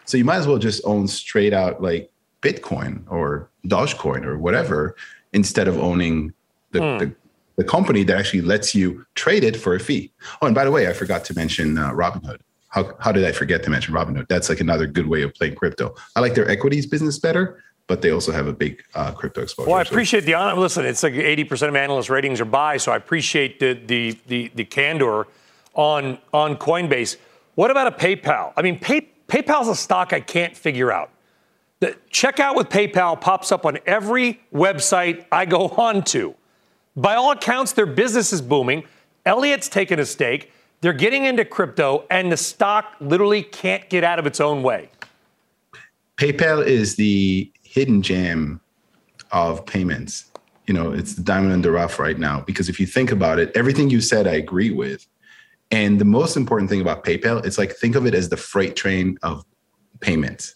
[SPEAKER 12] So you might as well just own straight out like Bitcoin or Dogecoin or whatever instead of owning the, hmm. the the company that actually lets you trade it for a fee. Oh, and by the way, I forgot to mention uh, Robinhood. How, how did I forget to mention Robinhood? That's like another good way of playing crypto. I like their equities business better, but they also have a big uh, crypto exposure.
[SPEAKER 1] Well, I appreciate the honor. Listen, it's like 80% of analyst ratings are buy, so I appreciate the, the, the, the candor on, on Coinbase. What about a PayPal? I mean, Pay, PayPal's a stock I can't figure out. The checkout with PayPal pops up on every website I go on to. By all accounts, their business is booming. Elliott's taken a stake. They're getting into crypto, and the stock literally can't get out of its own way.
[SPEAKER 12] PayPal is the hidden gem of payments. You know, it's the diamond in the rough right now. Because if you think about it, everything you said, I agree with. And the most important thing about PayPal, it's like think of it as the freight train of payments.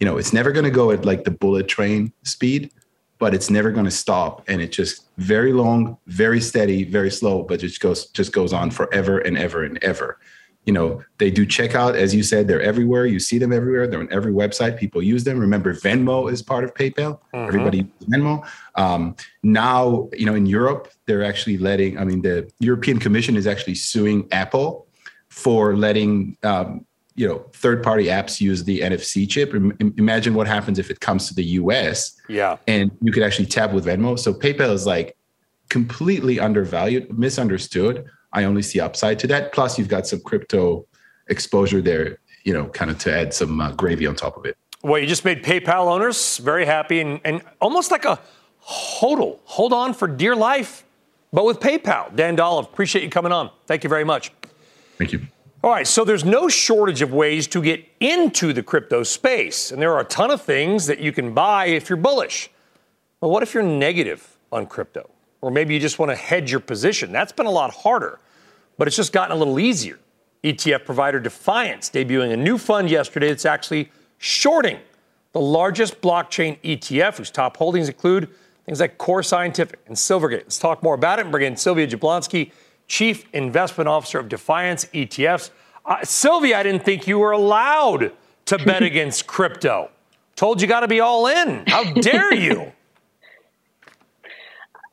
[SPEAKER 12] You know, it's never going to go at like the bullet train speed, but it's never going to stop. And it just very long, very steady, very slow, but just goes just goes on forever and ever and ever. You know, they do checkout, as you said, they're everywhere. You see them everywhere. They're on every website. People use them. Remember, Venmo is part of PayPal. Mm-hmm. Everybody uses Venmo. Um, now, you know, in Europe, they're actually letting. I mean, the European Commission is actually suing Apple for letting um, you know third-party apps use the NFC chip. Imagine what happens if it comes to the US.
[SPEAKER 1] Yeah,
[SPEAKER 12] and you could actually tap with Venmo. So PayPal is like completely undervalued, misunderstood. I only see upside to that. Plus, you've got some crypto exposure there, you know, kind of to add some uh, gravy on top of it.
[SPEAKER 1] Well, you just made PayPal owners very happy and, and almost like a hodl, hold on for dear life, but with PayPal. Dan Dolev, appreciate you coming on. Thank you very much.
[SPEAKER 12] Thank you.
[SPEAKER 1] All right, so there's no shortage of ways to get into the crypto space, and there are a ton of things that you can buy if you're bullish. But what if you're negative on crypto? Or maybe you just want to hedge your position. That's been a lot harder but it's just gotten a little easier. ETF provider Defiance debuting a new fund yesterday that's actually shorting the largest blockchain ETF, whose top holdings include things like Core Scientific and Silvergate. Let's talk more about it and bring in Sylvia Jablonski, Chief Investment Officer of Defiance ETFs. Uh, Sylvia, I didn't think you were allowed to bet against crypto. Told you got to be all in. How dare you?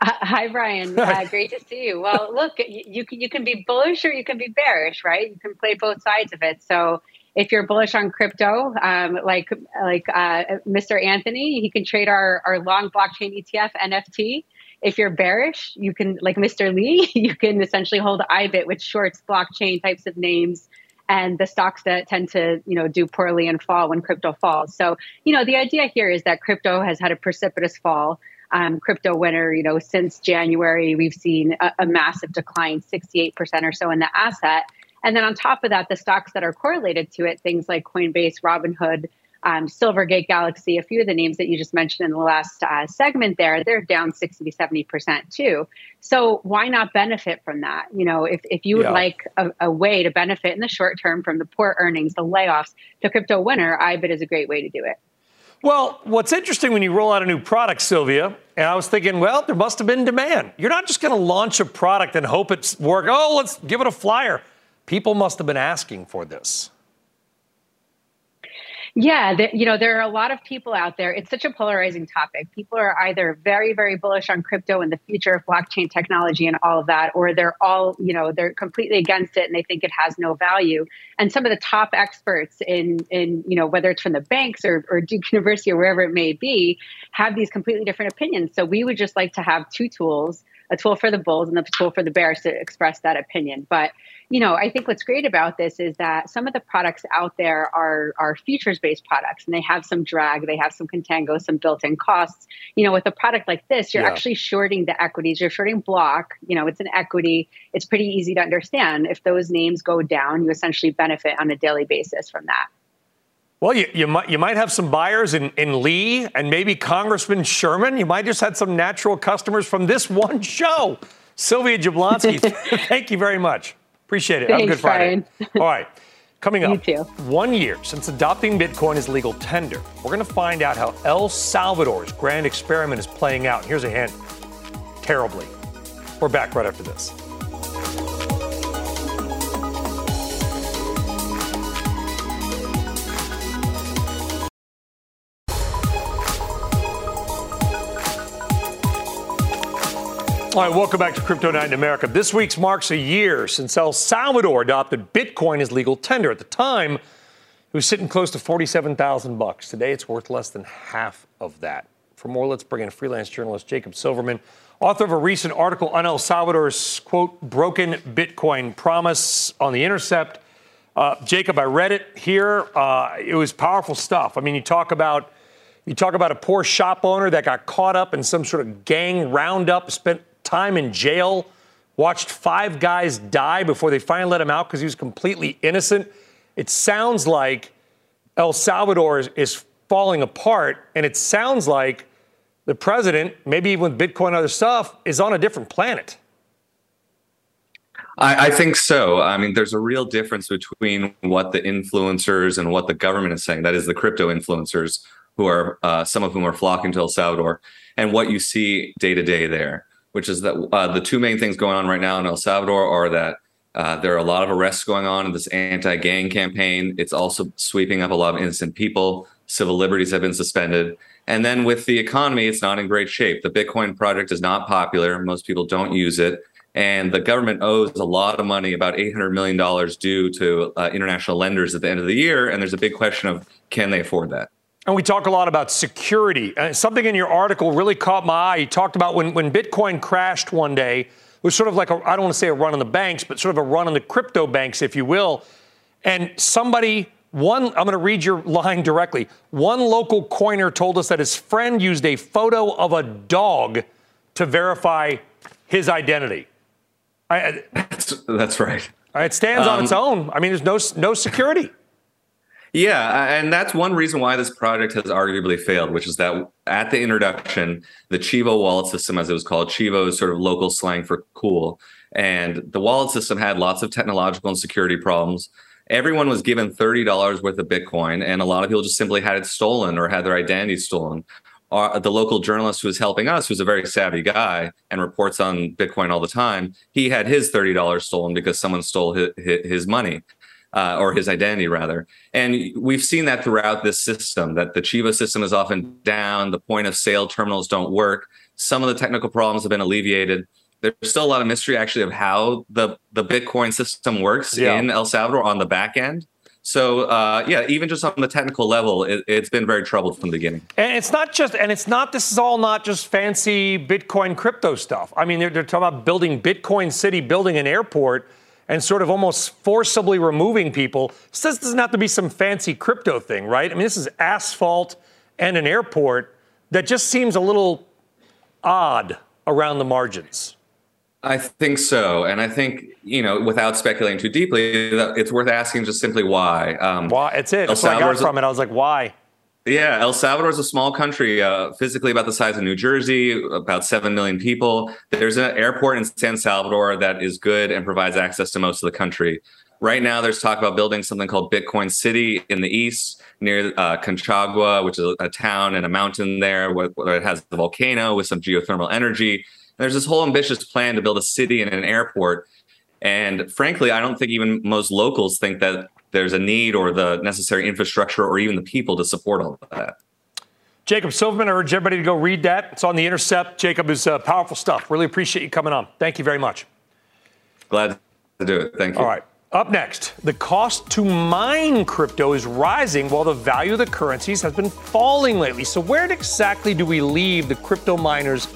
[SPEAKER 13] Hi, Brian. Uh, great to see you. Well, look, you can you can be bullish or you can be bearish, right? You can play both sides of it. So if you're bullish on crypto, um, like like uh, Mr. Anthony, he can trade our our long blockchain ETF NFT. If you're bearish, you can like Mr. Lee, you can essentially hold IBIT, which shorts blockchain types of names and the stocks that tend to you know do poorly and fall when crypto falls. So you know the idea here is that crypto has had a precipitous fall um, crypto winter, you know, since January, we've seen a, a massive decline, 68% or so in the asset. And then on top of that, the stocks that are correlated to it, things like Coinbase, Robinhood, um, Silvergate Galaxy, a few of the names that you just mentioned in the last uh, segment there, they're down 60 to 70% too. So why not benefit from that? You know, if, if you would yeah. like a, a, way to benefit in the short term from the poor earnings, the layoffs, the crypto winter, IBIT is a great way to do it.
[SPEAKER 1] Well, what's interesting when you roll out a new product, Sylvia, and I was thinking, well, there must have been demand. You're not just going to launch a product and hope it's work. Oh, let's give it a flyer. People must have been asking for this.
[SPEAKER 13] Yeah, the, you know, there are a lot of people out there. It's such a polarizing topic. People are either very, very bullish on crypto and the future of blockchain technology and all of that, or they're all, you know, they're completely against it and they think it has no value. And some of the top experts in, in you know, whether it's from the banks or, or Duke University or wherever it may be, have these completely different opinions. So we would just like to have two tools a tool for the bulls and a tool for the bears to express that opinion. But you know, I think what's great about this is that some of the products out there are are futures based products, and they have some drag, they have some contango, some built in costs. You know, with a product like this, you're yeah. actually shorting the equities. You're shorting block. You know, it's an equity. It's pretty easy to understand. If those names go down, you essentially benefit on a daily basis from that.
[SPEAKER 1] Well, you, you, might, you might have some buyers in, in Lee and maybe Congressman Sherman. You might just have some natural customers from this one show. Sylvia Jablonski, thank you very much. Appreciate it.
[SPEAKER 13] Thanks,
[SPEAKER 1] have a good Friday.
[SPEAKER 13] Brian.
[SPEAKER 1] All right. Coming up, one year since adopting Bitcoin as legal tender, we're going to find out how El Salvador's grand experiment is playing out. Here's a hint terribly. We're back right after this. All right, welcome back to Crypto Night in America. This week's marks a year since El Salvador adopted Bitcoin as legal tender. At the time, it was sitting close to 47,000 bucks. Today, it's worth less than half of that. For more, let's bring in freelance journalist Jacob Silverman, author of a recent article on El Salvador's quote broken Bitcoin promise on the Intercept. Uh, Jacob, I read it here. Uh, it was powerful stuff. I mean, you talk about you talk about a poor shop owner that got caught up in some sort of gang roundup, spent time in jail, watched five guys die before they finally let him out because he was completely innocent. It sounds like El Salvador is, is falling apart, and it sounds like the president, maybe even with Bitcoin and other stuff, is on a different planet.
[SPEAKER 14] I, I, think so. I mean, there's a real difference between what the influencers and what the government is saying. That is, the crypto influencers, who are uh, some of whom are flocking to El Salvador, and what you see day to day there. Which is that uh, the two main things going on right now in El Salvador are that uh, there are a lot of arrests going on in this anti-gang campaign. It's also sweeping up a lot of innocent people. Civil liberties have been suspended. And then with the economy, it's not in great shape. The Bitcoin project is not popular. Most people don't use it. And the government owes a lot of money, about $800 million due to uh, international lenders at the end of the year. And there's a big question of can they afford that?
[SPEAKER 1] And we talk a lot about security. Uh, something in your article really caught my eye. You talked about when, when Bitcoin crashed one day, it was sort of like, I don't want to say a run on the banks, but sort of a run on the crypto banks, if you will. And somebody, one, I'm going to read your line directly. One local coiner told us that his friend used a photo of a dog to verify his identity.
[SPEAKER 14] I, that's, that's, right.
[SPEAKER 1] It stands um, on its own. I mean, there's no no security.
[SPEAKER 14] Yeah, and that's one reason why this project has arguably failed, which is that at the introduction, the Chivo wallet system, as it was called, Chivo is sort of local slang for cool. And the wallet system had lots of technological and security problems. Everyone was given $30 worth of Bitcoin, and a lot of people just simply had it stolen or had their identity stolen. The local journalist who was helping us, who's a very savvy guy and reports on Bitcoin all the time, he had his $30 stolen because someone stole his, his money uh, or his identity rather. And we've seen that throughout this system that the Chivo system is often down, the point of sale terminals don't work. Some of the technical problems have been alleviated. There's still a lot of mystery actually of how the, the Bitcoin system works yeah. in El Salvador on the back end. So uh, yeah, even just on the technical level, it, has been very troubled from the beginning.
[SPEAKER 1] And it's not just, and it's not. This is all not just fancy Bitcoin crypto stuff. I mean, they're, they're talking about building Bitcoin City, building an airport and sort of almost forcibly removing people. This doesn't have to be some fancy crypto thing, right? I mean, this is asphalt and an airport that just seems a little odd around the margins.
[SPEAKER 14] I think so, and I think you know, without speculating too deeply, it's worth asking just simply why.
[SPEAKER 1] Um, why? It's it. That's what I got from it. I was like, why?
[SPEAKER 14] Yeah, El Salvador is a small country, uh, physically about the size of New Jersey, about 7 million people. There's an airport in San Salvador that is good and provides access to most of the country. Right now, there's talk about building something called Bitcoin City in the east near uh, Conchagua, which is a, town and a mountain there where, it has a volcano with some geothermal energy. And there's this whole ambitious plan to build a city and an airport. And frankly, I don't think even most locals think that there's a need or the necessary infrastructure or even the people to support all of that.
[SPEAKER 1] Jacob Silverman, I urge everybody to go read that. It's on the Intercept. Jacob is uh, powerful stuff. Really appreciate you coming on. Thank you very much.
[SPEAKER 14] Glad to do it. Thank you.
[SPEAKER 1] All right. Up next, the cost to mine crypto is rising while the value of the currencies has been falling lately. So, where exactly do we leave the crypto miners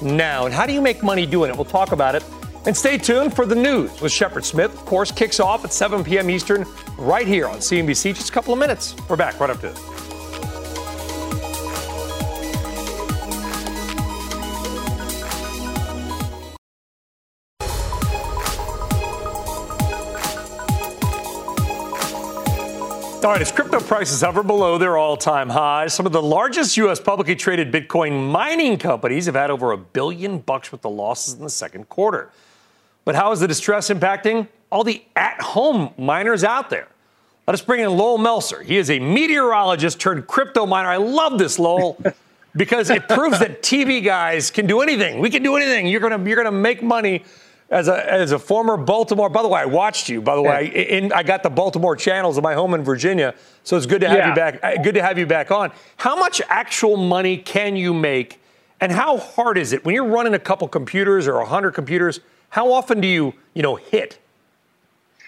[SPEAKER 1] now? And how do you make money doing it? We'll talk about it and stay tuned for the news with Shepard Smith. Of course, kicks off at 7 p.m. Eastern right here on CNBC. Just a couple of minutes. We're back right after this. All right, as crypto prices hover below their all time highs, some of the largest U.S. publicly traded Bitcoin mining companies have had over a billion bucks worth of losses in the second quarter. But how is the distress impacting all the at home miners out there? Let us bring in Lowell Melser. He is a meteorologist turned crypto miner. I love this, Lowell, because it proves that TV guys can do anything. We can do anything. You're gonna you're gonna make money as a as a former Baltimore. By the way, I watched you. By the way, in, I got the Baltimore channels in my home in Virginia, so it's good to have yeah. you back. Uh, good to have you back on. How much actual money can you make, and how hard is it when you're running a couple computers or a hundred computers? How often do you, you know, hit?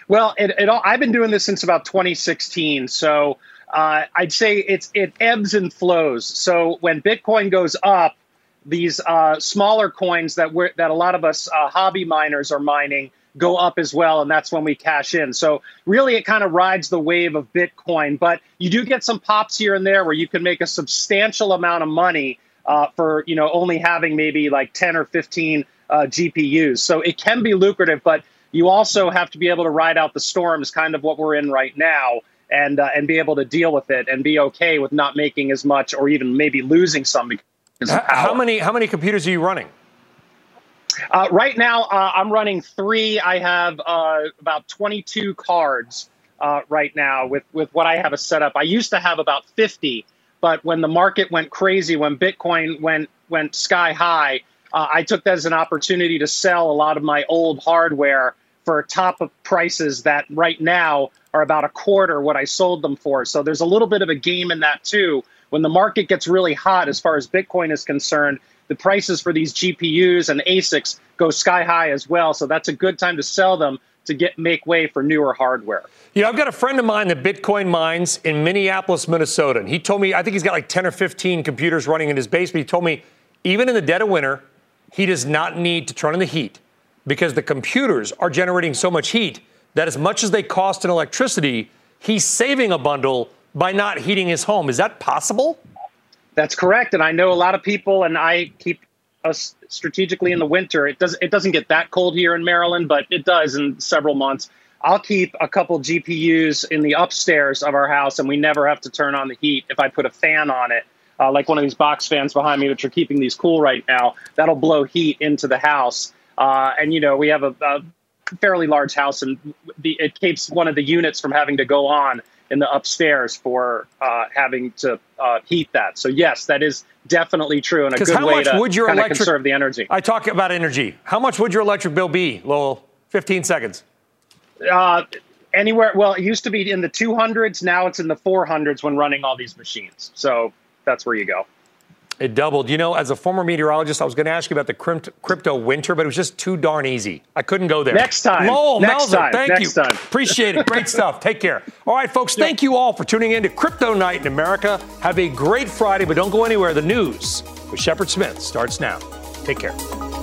[SPEAKER 15] Well, it, it all, I've been doing this since about 2016. So uh, I'd say it's it ebbs and flows. So when Bitcoin goes up, these uh, smaller coins that we're, that a lot of us uh, hobby miners are mining go up as well, and that's when we cash in. So really, it kind of rides the wave of Bitcoin. But you do get some pops here and there where you can make a substantial amount of money uh, for you know only having maybe like 10 or 15 uh, GPUs. So it can be lucrative, but you also have to be able to ride out the storms, kind of what we're in right now, and uh, and be able to deal with it and be okay with not making as much or even maybe losing some.
[SPEAKER 1] How, how many how many computers are you running?
[SPEAKER 15] Uh, right now, uh, I'm running three. I have uh, about 22 cards uh, right now with, with what I have a setup. I used to have about 50, but when the market went crazy, when Bitcoin went went sky high, uh, I took that as an opportunity to sell a lot of my old hardware for top of prices that right now are about a quarter what I sold them for. So there's a little bit of a game in that too. When the market gets really hot as far as Bitcoin is concerned, the prices for these GPUs and ASICs go sky high as well. So that's a good time to sell them to get make way for newer hardware.
[SPEAKER 1] You know, I've got a friend of mine that Bitcoin mines in Minneapolis, Minnesota. And he told me, I think he's got like 10 or 15 computers running in his basement. He told me, even in the dead of winter, he does not need to turn on the heat because the computers are generating so much heat that as much as they cost in electricity, he's saving a bundle by not heating his home. Is that possible?
[SPEAKER 15] That's correct. And I know a lot of people, and I keep us strategically in the winter. It does it doesn't get that cold here in Maryland, but it does in several months. I'll keep a couple GPUs in the upstairs of our house, and we never have to turn on the heat if I put a fan on it. Uh, like one of these box fans behind me, which are keeping these cool right now, that'll blow heat into the house. Uh, and you know, we have a, a fairly large house, and the, it keeps one of the units from having to go on in the upstairs for uh, having to uh, heat that. So yes, that is definitely true, and a good way to
[SPEAKER 1] would your
[SPEAKER 15] kind of
[SPEAKER 1] electric-
[SPEAKER 15] conserve the energy.
[SPEAKER 1] I talk about energy. How much would your electric bill be, Lowell? 15 seconds.
[SPEAKER 15] Uh, anywhere, well, it used to be in the 200s. Now it's in the 400s when running all these machines. So that's where you go.
[SPEAKER 1] It doubled. You know, as a former meteorologist, I was going to ask you about the crypt- crypto winter, but it was just too darn easy. I couldn't go there.
[SPEAKER 15] Next time.
[SPEAKER 1] Lowell
[SPEAKER 15] Next
[SPEAKER 1] Melser,
[SPEAKER 15] time.
[SPEAKER 1] thank
[SPEAKER 15] Next
[SPEAKER 1] you.
[SPEAKER 15] time.
[SPEAKER 1] Appreciate it. Great stuff. Take care. All right, folks, thank you all for tuning in to Crypto Night in America. Have a great Friday, but don't go anywhere. The news with Shepard Smith starts now. Take care.